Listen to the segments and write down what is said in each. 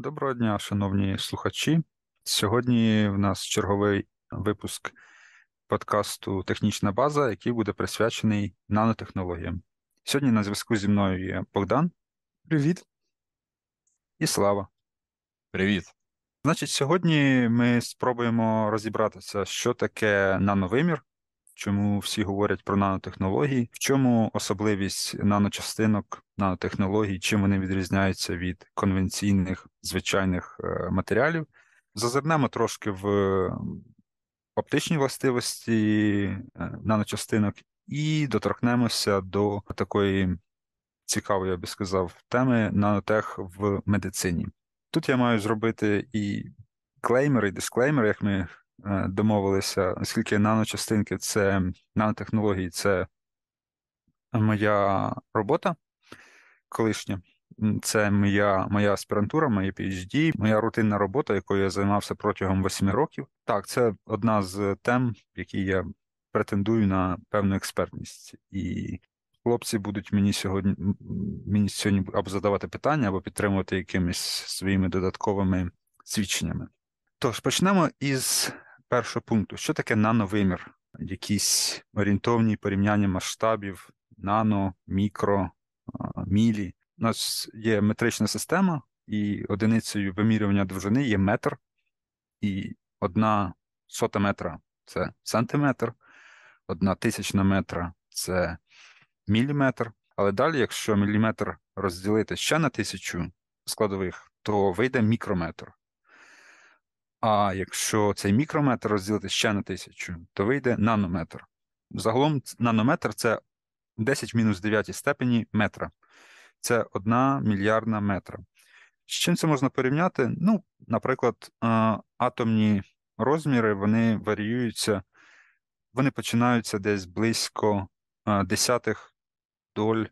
Доброго дня, шановні слухачі. Сьогодні в нас черговий випуск подкасту Технічна база, який буде присвячений нанотехнологіям. Сьогодні на зв'язку зі мною є Богдан Привіт. і Слава. Привіт. Значить, сьогодні ми спробуємо розібратися, що таке нановимір, чому всі говорять про нанотехнології, в чому особливість наночастинок, нанотехнологій, чим вони відрізняються від конвенційних звичайних е, матеріалів. Зазирнемо трошки в оптичні властивості е, наночастинок і доторкнемося до такої цікавої, я би сказав, теми нанотех в медицині. Тут я маю зробити і клеймер, і дисклеймер, як ми домовилися, оскільки наночастинки це нанотехнології, це моя робота колишня. Це моя моя аспірантура, моє PhD, моя рутинна робота, якою я займався протягом восьми років. Так, це одна з тем, в якій я претендую на певну експертність. І хлопці будуть мені сьогодні мені сьогодні або задавати питання, або підтримувати якимись своїми додатковими свідченнями. Тож почнемо із першого пункту: що таке нановимір? Якісь орієнтовні порівняння масштабів, нано, мікро, мілі. У нас є метрична система, і одиницею вимірювання довжини є метр, і одна сота метра це сантиметр, одна тисячна метра це міліметр. Але далі, якщо міліметр розділити ще на тисячу складових, то вийде мікрометр. А якщо цей мікрометр розділити ще на тисячу, то вийде нанометр. Загалом нанометр це 10 в мінус 9 степені метра. Це одна мільярдна метра. З чим це можна порівняти? Ну, наприклад, атомні розміри вони варіюються, вони починаються десь близько десятих доль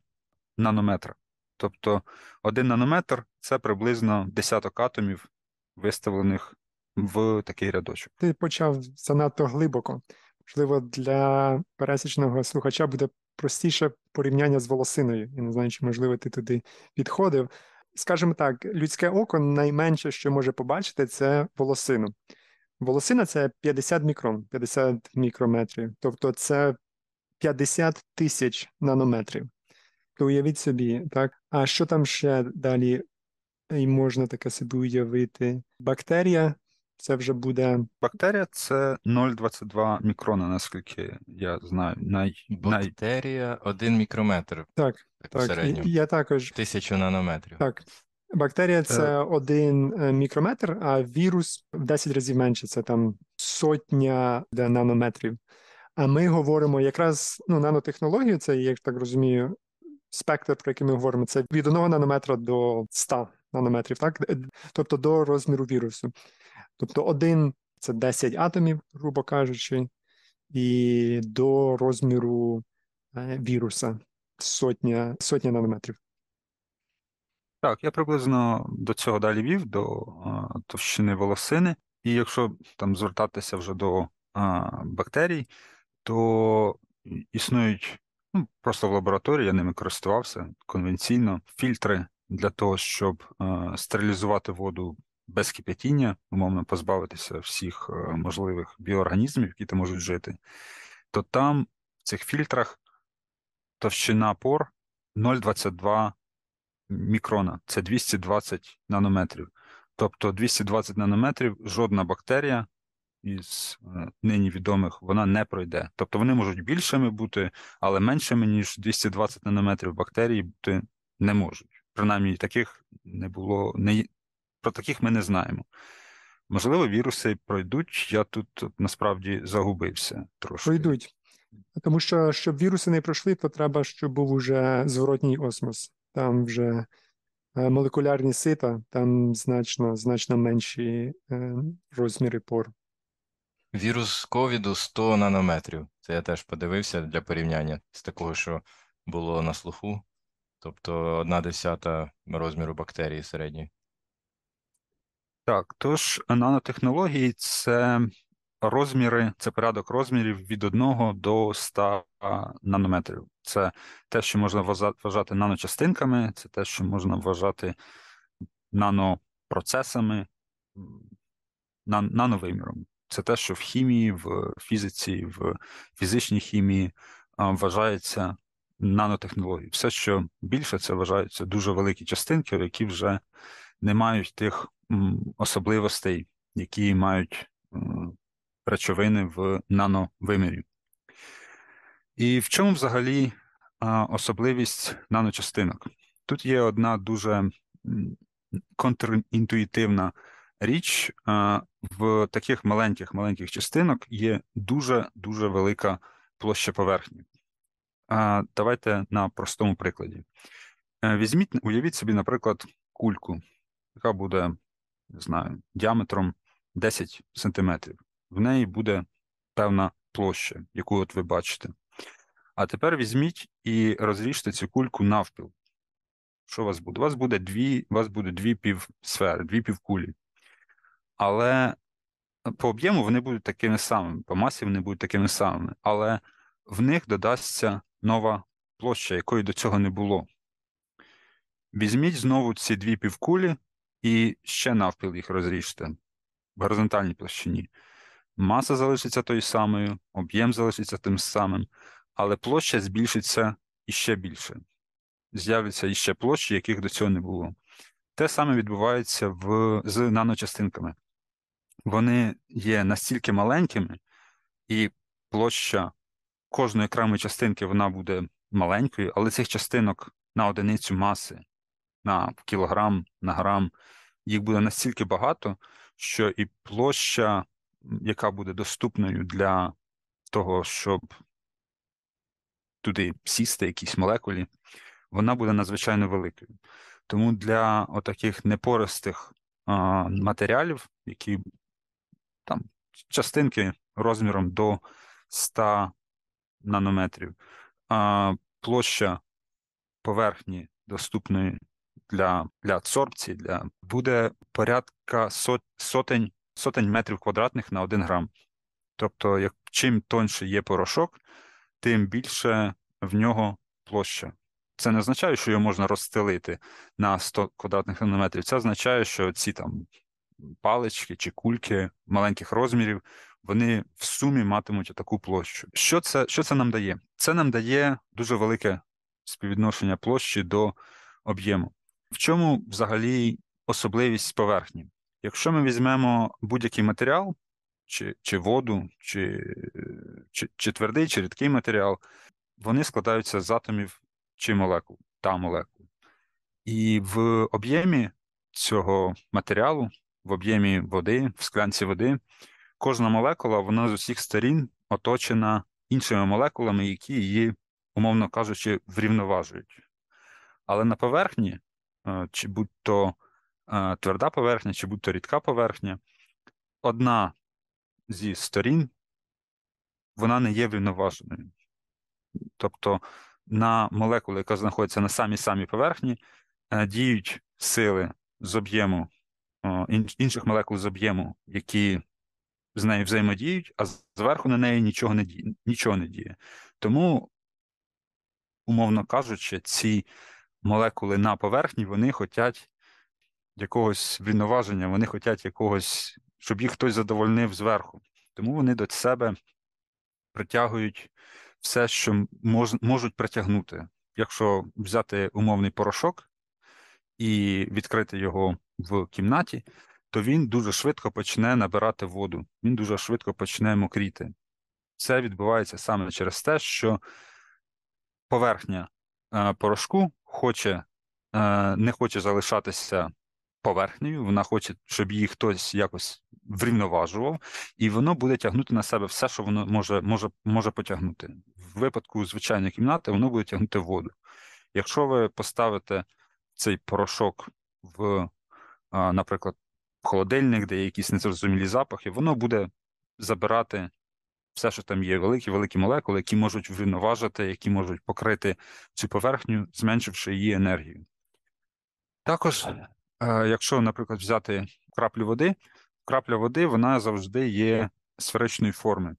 нанометра. Тобто один нанометр це приблизно десяток атомів, виставлених в такий рядочок. Ти почав занадто глибоко. Можливо, для пересічного слухача буде простіше порівняння з волосиною. Я не знаю, чи можливо ти туди підходив. Скажімо так, людське око найменше, що може побачити, це волосину. Волосина це 50 мікрон, 50 мікрометрів, тобто це 50 тисяч нанометрів. То уявіть собі, так? А що там ще далі і можна таке собі уявити? Бактерія це вже буде. Бактерія це 0,22 мікрона, наскільки я знаю. Най... Бактерія 1 мікрометр. Так, так. Я також. Тисячу нанометрів. Так. Бактерія це один е, мікрометр, а вірус в 10 разів менше, це там сотня нанометрів. А ми говоримо якраз ну, нанотехнологію, це, як так розумію, спектр, про який ми говоримо, це від 1 нанометра до 100 нанометрів, так? Тобто до розміру вірусу. Тобто один це 10 атомів, грубо кажучи, і до розміру е, віруса сотня, сотня нанометрів. Так, я приблизно до цього далі вів, до а, товщини волосини, і якщо там звертатися вже до а, бактерій, то існують ну, просто в лабораторії, я ними користувався конвенційно, фільтри для того, щоб а, стерилізувати воду без кип'ятіння, умовно позбавитися всіх можливих біоорганізмів, які там можуть жити, то там в цих фільтрах товщина пор 0,22 мікрона, це 220 нанометрів. Тобто 220 нанометрів жодна бактерія із е, нині відомих вона не пройде. Тобто вони можуть більшими бути, але меншими, ніж 220 нанометрів бактерій бути не можуть. Принаймні, таких не було, не, про таких ми не знаємо. Можливо, віруси пройдуть. Я тут насправді загубився трошки. Пройдуть. Тому що, щоб віруси не пройшли, то треба, щоб був уже зворотній осмос там вже е, молекулярні сита, там значно значно менші е, розміри пор. Вірус ковіду 100 нанометрів. Це я теж подивився для порівняння з такого, що було на слуху, тобто одна десята розміру бактерії середньої. Так, тож нанотехнології це розміри, це порядок розмірів від 1 до 100 нанометрів. Це те, що можна вважати наночастинками, це те, що можна вважати нано, процесами м, нан- нановиміром. Це те, що в хімії, в фізиці, в фізичній хімії вважається нанотехнологією. Все, що більше, це вважаються дуже великі частинки, які вже не мають тих особливостей, які мають речовини в нановимірі. І в чому взагалі особливість наночастинок? Тут є одна дуже контрінтуїтивна річ. В таких маленьких маленьких частинок є дуже дуже велика площа поверхні. Давайте на простому прикладі. Е, Візьміть, уявіть собі, наприклад, кульку, яка буде, не знаю, діаметром 10 сантиметрів. В неї буде певна площа, яку от ви бачите. А тепер візьміть і розріжте цю кульку навпіл. Що у вас буде? У вас буде дві, у вас буде дві півсфери, дві півкулі. Але по об'єму вони будуть такими самими, по масі вони будуть такими самими, але в них додасться нова площа, якої до цього не було. Візьміть знову ці дві півкулі і ще навпіл їх розріжте в горизонтальній площині. Маса залишиться тою самою, об'єм залишиться тим самим, але площа збільшиться іще більше. З'являться іще площі, яких до цього не було. Те саме відбувається в, з наночастинками. Вони є настільки маленькими, і площа кожної окремої частинки вона буде маленькою, але цих частинок на одиницю маси, на кілограм, на грам, їх буде настільки багато, що і площа, яка буде доступною для того, щоб туди сісти якісь молекулі, вона буде надзвичайно великою. Тому для отаких непористих а, матеріалів, які там частинки розміром до 100 нанометрів, а, площа поверхні доступної для, для адсорбції для, буде порядка сот, сотень, сотень метрів квадратних на 1 грам. Тобто, як, чим тоньше є порошок, тим більше в нього площа. Це не означає, що його можна розстелити на 100 квадратних нанометрів. Це означає, що ці там палички чи кульки маленьких розмірів, вони в сумі матимуть таку площу. Що це, що це нам дає? Це нам дає дуже велике співвідношення площі до об'єму. В чому взагалі особливість поверхні? Якщо ми візьмемо будь-який матеріал, чи, чи воду, чи, чи, чи твердий, чи рідкий матеріал, вони складаються з атомів чи молекул та молекул. І в об'ємі цього матеріалу, в об'ємі води, в склянці води, кожна молекула, вона з усіх сторін оточена іншими молекулами, які її, умовно кажучи, врівноважують. Але на поверхні, чи будь-то тверда поверхня, чи будь-то рідка поверхня, одна зі сторін, вона не є врівноваженою. Тобто на молекулу, яка знаходиться на самій самій поверхні, е, діють сили з об'єму інших молекул з об'єму, які з нею взаємодіють, а зверху на неї нічого не діє. Нічого не діє. Тому, умовно кажучи, ці молекули на поверхні вони хочуть якогось врівноваження, вони хочуть якогось, щоб їх хтось задовольнив зверху. Тому вони до себе притягують все, що мож, можуть притягнути. Якщо взяти умовний порошок і відкрити його в кімнаті, то він дуже швидко почне набирати воду, він дуже швидко почне мокріти. Це відбувається саме через те, що поверхня е, порошку хоче, е, не хоче залишатися поверхнею, вона хоче, щоб її хтось якось врівноважував, і воно буде тягнути на себе все, що воно може може, може потягнути. В випадку звичайної кімнати воно буде тягнути воду. Якщо ви поставите цей порошок в, наприклад, холодильник, де є якісь незрозумілі запахи, воно буде забирати все, що там є, великі великі молекули, які можуть врівноважити, які можуть покрити цю поверхню, зменшивши її енергію. Також, якщо, наприклад, взяти краплю води, крапля води вона завжди є сферичної форми.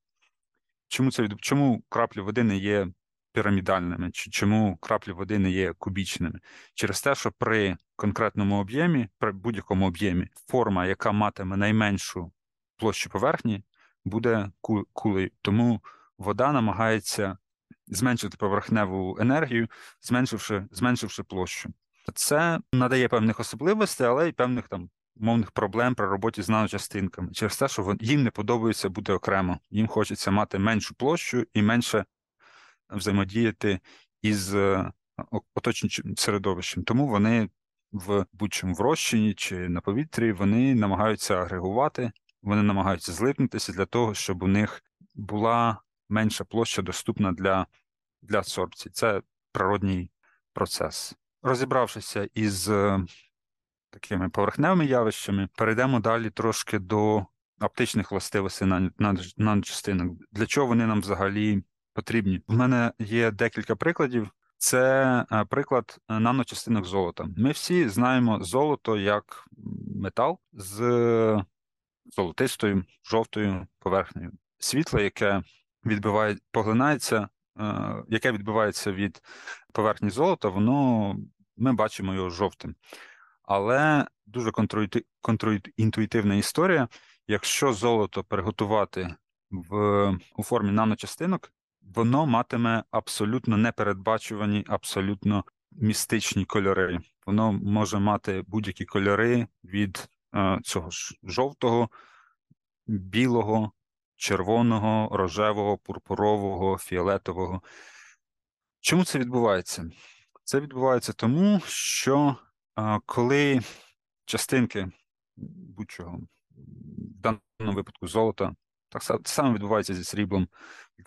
Чому це Чому крапля води не є пірамідальними, чи чому краплі води не є кубічними? Через те, що при конкретному об'ємі, при будь-якому об'ємі, форма, яка матиме найменшу площу поверхні, буде ку- кулею. Тому вода намагається зменшити поверхневу енергію, зменшивши, зменшивши площу. Це надає певних особливостей, але й певних там мовних проблем при роботі з наночастинками. Через те, що їм не подобається бути окремо. Їм хочеться мати меншу площу і менше взаємодіяти із е, оточуючим середовищем. Тому вони в будь-чому в розчині чи на повітрі вони намагаються агрегувати, вони намагаються злипнутися для того, щоб у них була менша площа доступна для, для адсорбції. Це природній процес. Розібравшися із е, такими поверхневими явищами, перейдемо далі трошки до оптичних властивостей нано- нано- наночастинок. Для чого вони нам взагалі потрібні? У мене є декілька прикладів. Це е, приклад е, наночастинок золота. Ми всі знаємо золото як метал з золотистою, жовтою поверхнею. Світло, яке відбиває, поглинається, е, яке відбивається від поверхні золота, воно ми бачимо його жовтим. Але дуже контрінтуїтивна історія. Якщо золото приготувати в, у формі наночастинок, воно матиме абсолютно непередбачувані, абсолютно містичні кольори. Воно може мати будь-які кольори від цього ж жовтого, білого, червоного, рожевого, пурпурового, фіолетового. Чому це відбувається? Це відбувається тому, що а, коли частинки будь-чого, в даному випадку золота, так са- саме відбувається зі сріблом.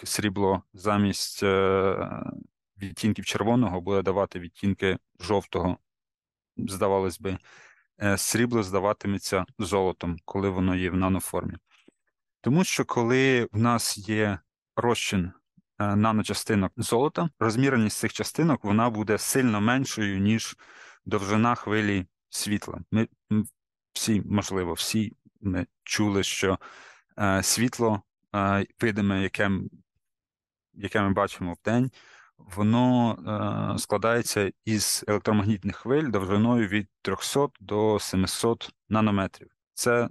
Срібло замість е, відтінків червоного буде давати відтінки жовтого, здавалось би, е, срібло здаватиметься золотом, коли воно є в наноформі. Тому що коли в нас є розчин е, наночастинок золота, розміреність цих частинок вона буде сильно меншою, ніж довжина хвилі світла. Ми всі, можливо, всі ми чули, що е, світло е, видиме, яке, яке ми бачимо в день, воно е, складається із електромагнітних хвиль довжиною від 300 до 700 нанометрів. Це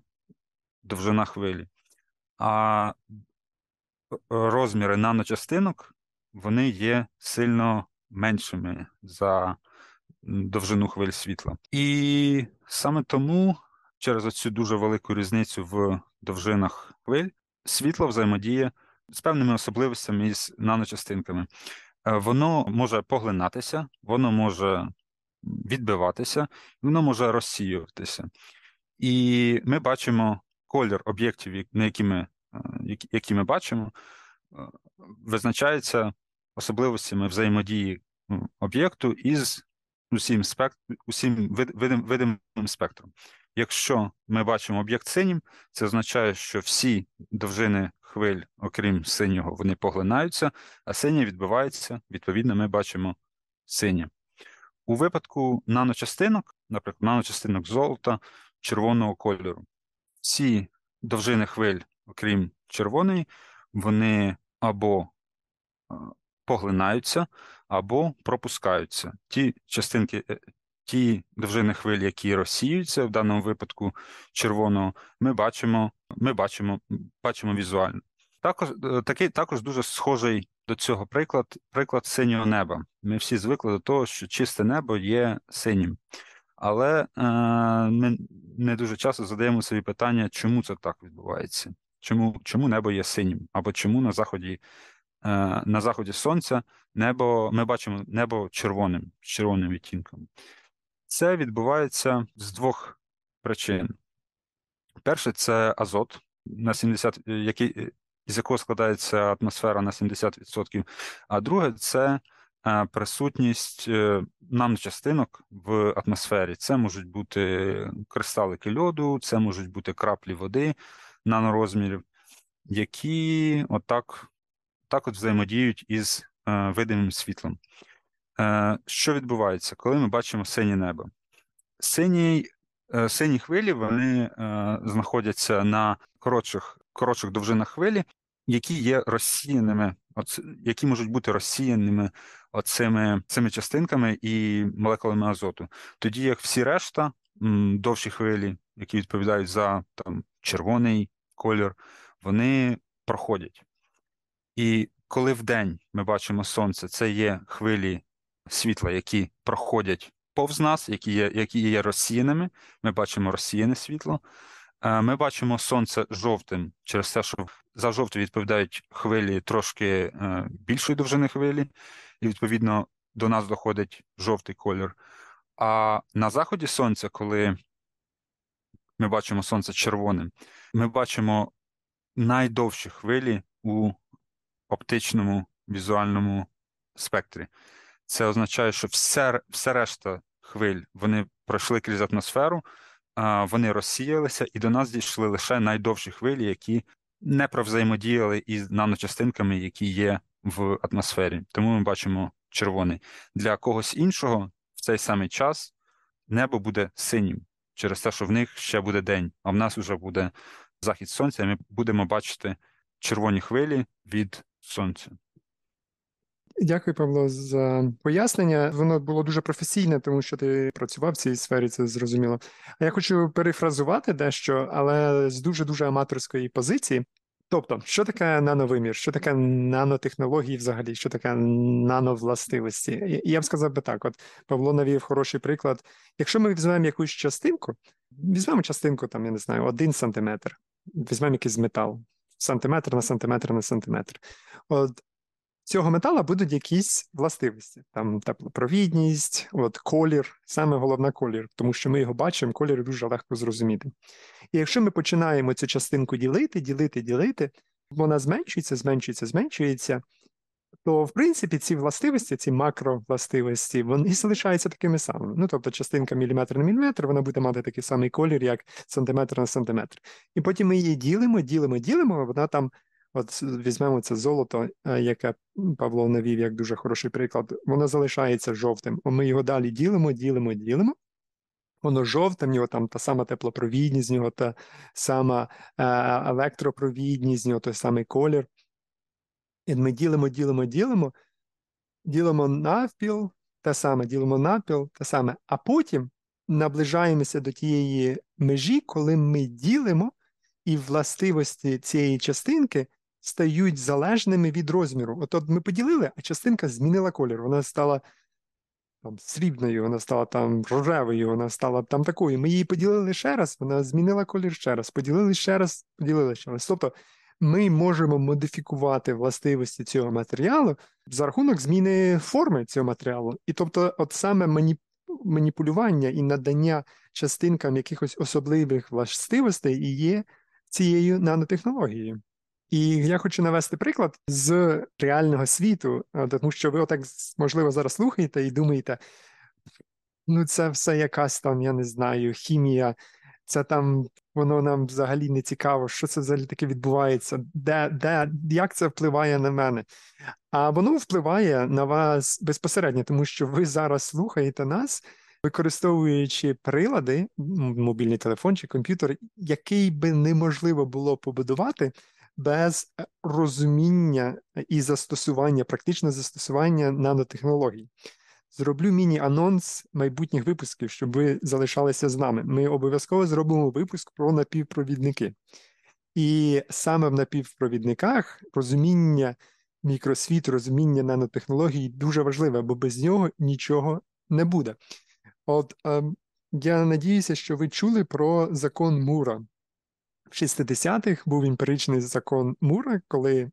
довжина хвилі. А розміри наночастинок вони є сильно меншими за довжину хвиль світла. І саме тому, через оцю дуже велику різницю в довжинах хвиль, світло взаємодіє з певними особливостями із наночастинками. Е, Воно може поглинатися, воно може відбиватися, воно може розсіюватися. І ми бачимо колір об'єктів, на які ми, е, які- ми бачимо, е, визначається особливостями взаємодії об'єкту із усім, спект... усім вид... видим... видимим спектром. Якщо ми бачимо об'єкт синім, це означає, що всі довжини хвиль, окрім синього, вони поглинаються, а синє відбивається, відповідно, ми бачимо синє. У випадку наночастинок, наприклад, наночастинок золота, червоного кольору, всі довжини хвиль, окрім червоної, вони або е, поглинаються, або пропускаються. Ті частинки, е, ті довжини хвиль, які розсіюються, в даному випадку червоного, ми бачимо, ми бачимо, бачимо візуально. Також е, такий також дуже схожий до цього приклад, приклад синього неба. Ми всі звикли до того, що чисте небо є синім. Але е, ми не дуже часто задаємо собі питання, чому це так відбувається? Чому, чому небо є синім? Або чому на заході, е, на заході сонця небо, ми бачимо небо червоним, з червоним відтінком? Це відбувається з двох причин. Перше, це азот, на 70, е, який, із якого складається атмосфера на 70%. А друге, це е, присутність е, наночастинок в атмосфері. Це можуть бути кристалики льоду, це можуть бути краплі води нанорозмірів, які отак, так от взаємодіють із е, видимим світлом. Е, Що відбувається, коли ми бачимо синє небо? Синій, е, сині хвилі вони е, знаходяться на коротших, коротших довжинах хвилі, які є розсіяними які можуть бути розсіяними оцими цими частинками і молекулами азоту. Тоді як всі решта, довші хвилі, які відповідають за там, червоний колір, вони проходять. І коли вдень ми бачимо сонце, це є хвилі світла, які проходять повз нас, які є, які є розсіяними. Ми бачимо розсіяне світло. Е, Ми бачимо сонце жовтим через те, що за жовте відповідають хвилі трошки е, більшої довжини хвилі, і відповідно до нас доходить жовтий колір. А на заході сонця, коли ми бачимо сонце червоним, ми бачимо найдовші хвилі у оптичному візуальному спектрі. Це означає, що все, все решта хвиль вони пройшли крізь атмосферу, вони розсіялися, і до нас дійшли лише найдовші хвилі, які не провзаємодіяли із наночастинками, які є в атмосфері. Тому ми бачимо червоний. Для когось іншого в цей самий час небо буде синім через те, що в них ще буде день, а в нас вже буде захід сонця, і ми будемо бачити червоні хвилі від сонця. Дякую, Павло, за пояснення. Воно було дуже професійне, тому що ти працював в цій сфері, це зрозуміло. А я хочу перефразувати дещо, але з дуже дуже аматорської позиції. Тобто, що таке нановимір, що таке нанотехнології взагалі, що таке нановластивості? І Я б сказав би так: от Павло навів хороший приклад. Якщо ми візьмемо якусь частинку, візьмемо частинку, там, я не знаю, один сантиметр, візьмемо якийсь метал, сантиметр на сантиметр на сантиметр. От цього метала будуть якісь властивості, там теплопровідність, от колір, саме головне колір, тому що ми його бачимо, колір дуже легко зрозуміти. І якщо ми починаємо цю частинку ділити, ділити, ділити, вона зменшується, зменшується, зменшується, то в принципі ці властивості, ці макровластивості, вони залишаються такими самими. Ну, тобто, частинка міліметр на міліметр, вона буде мати такий самий колір, як сантиметр на сантиметр. І потім ми її ділимо, ділимо, ділимо, вона там. От візьмемо це золото, е, яке Павло навів як дуже хороший приклад, воно залишається жовтим. Ми його далі ділимо, ділимо, ділимо. Воно жовте, в нього там та сама теплопровідність, в нього та сама е, електропровідність, в нього той самий колір. І ми ділимо, ділимо, ділимо, ділимо навпіл, те саме, ділимо навпіл, те саме, а потім наближаємося до тієї межі, коли ми ділимо, і властивості цієї частинки стають залежними від розміру. От, от ми поділили, а частинка змінила колір. Вона стала там срібною, вона стала там рожевою, вона стала там такою. Ми її поділили ще раз, вона змінила колір ще раз, поділили ще раз, поділили ще раз. Тобто ми можемо модифікувати властивості цього матеріалу за рахунок зміни форми цього матеріалу. І тобто, от саме маніп... маніпулювання і надання частинкам якихось особливих властивостей і є цією нанотехнологією. І я хочу навести приклад з реального світу, тому що ви отак, можливо, зараз слухаєте і думаєте, ну це все якась там, я не знаю, хімія, це там воно нам взагалі не цікаво, що це взагалі таке відбувається, де, де, як це впливає на мене. А воно впливає на вас безпосередньо, тому що ви зараз слухаєте нас, використовуючи прилади, мобільний телефон чи комп'ютер, який би неможливо було побудувати без розуміння і застосування, практичне застосування нанотехнологій. Зроблю міні-анонс майбутніх випусків, щоб ви залишалися з нами. Ми обов'язково зробимо випуск про напівпровідники. І саме в напівпровідниках розуміння мікросвіту, розуміння нанотехнологій дуже важливе, бо без нього нічого не буде. От е, я надіюся, що ви чули про закон Мура. В 60-х був емпіричний закон Мура, коли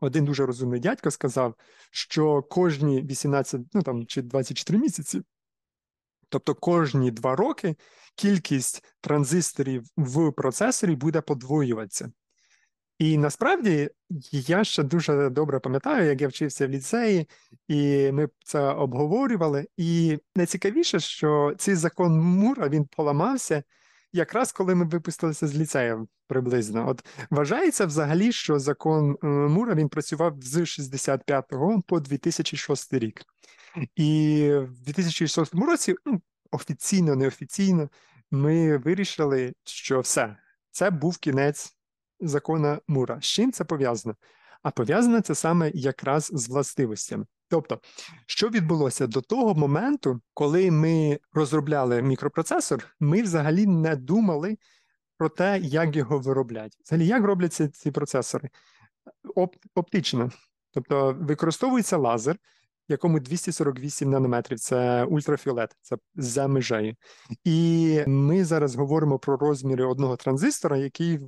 один дуже розумний дядько сказав, що кожні 18 ну там чи 24 місяці, тобто кожні два роки, кількість транзисторів в процесорі буде подвоюватися. І насправді я ще дуже добре пам'ятаю, як я вчився в ліцеї, і ми це обговорювали. І найцікавіше, що цей закон Мура він поламався якраз коли ми випустилися з ліцею приблизно. От вважається взагалі, що закон е, Мура він працював з 65 по 2006 рік. І в 2006 році, ну, офіційно, неофіційно, ми вирішили, що все, це був кінець закона Мура. З чим це пов'язано? А пов'язане це саме якраз з властивостями. Тобто, що відбулося до того моменту, коли ми розробляли мікропроцесор, ми взагалі не думали про те, як його вироблять. Взагалі, як робляться ці процесори? Оп- оптично. Тобто використовується лазер, якому 248 нанометрів це ультрафіолет, це за межею. І ми зараз говоримо про розміри одного транзистора, який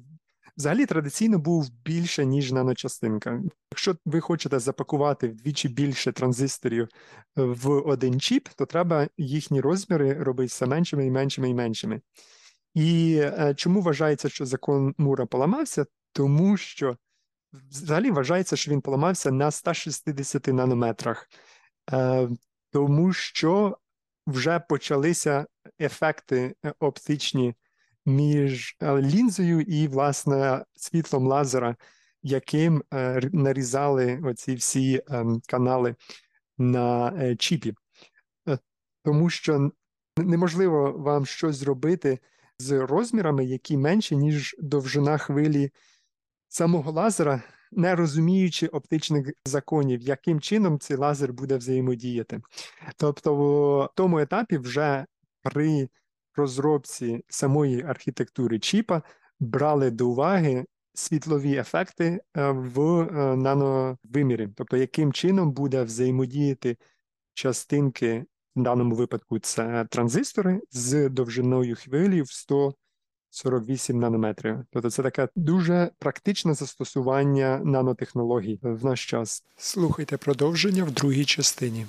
взагалі традиційно був більше, ніж наночастинка. Якщо ви хочете запакувати вдвічі більше транзисторів в один чіп, то треба їхні розміри робити все меншими і меншими і меншими. І е, чому вважається, що закон Мура поламався? Тому що взагалі вважається, що він поламався на 160 нанометрах, е, тому що вже почалися ефекти е, оптичні між е, лінзою і, власне, світлом лазера, яким е, нарізали оці всі ем, канали на е, чіпі. Тому що неможливо вам щось зробити з розмірами, які менші, ніж довжина хвилі самого лазера, не розуміючи оптичних законів, яким чином цей лазер буде взаємодіяти. Тобто, в тому етапі вже при розробці самої архітектури чіпа брали до уваги світлові ефекти е, в е, нановимірі, тобто яким чином буде взаємодіяти частинки, в даному випадку це транзистори з довжиною хвилі в 148 нанометрів. Тобто це таке дуже практичне застосування нанотехнологій в наш час. Слухайте продовження в другій частині.